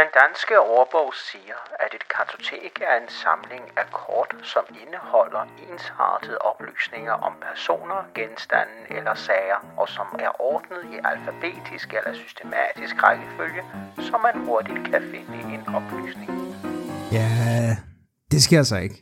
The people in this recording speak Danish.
Den danske ordbog siger, at et kartotek er en samling af kort, som indeholder ensartede oplysninger om personer, genstande eller sager, og som er ordnet i alfabetisk eller systematisk rækkefølge, så man hurtigt kan finde en oplysning. Ja, det sker altså ikke.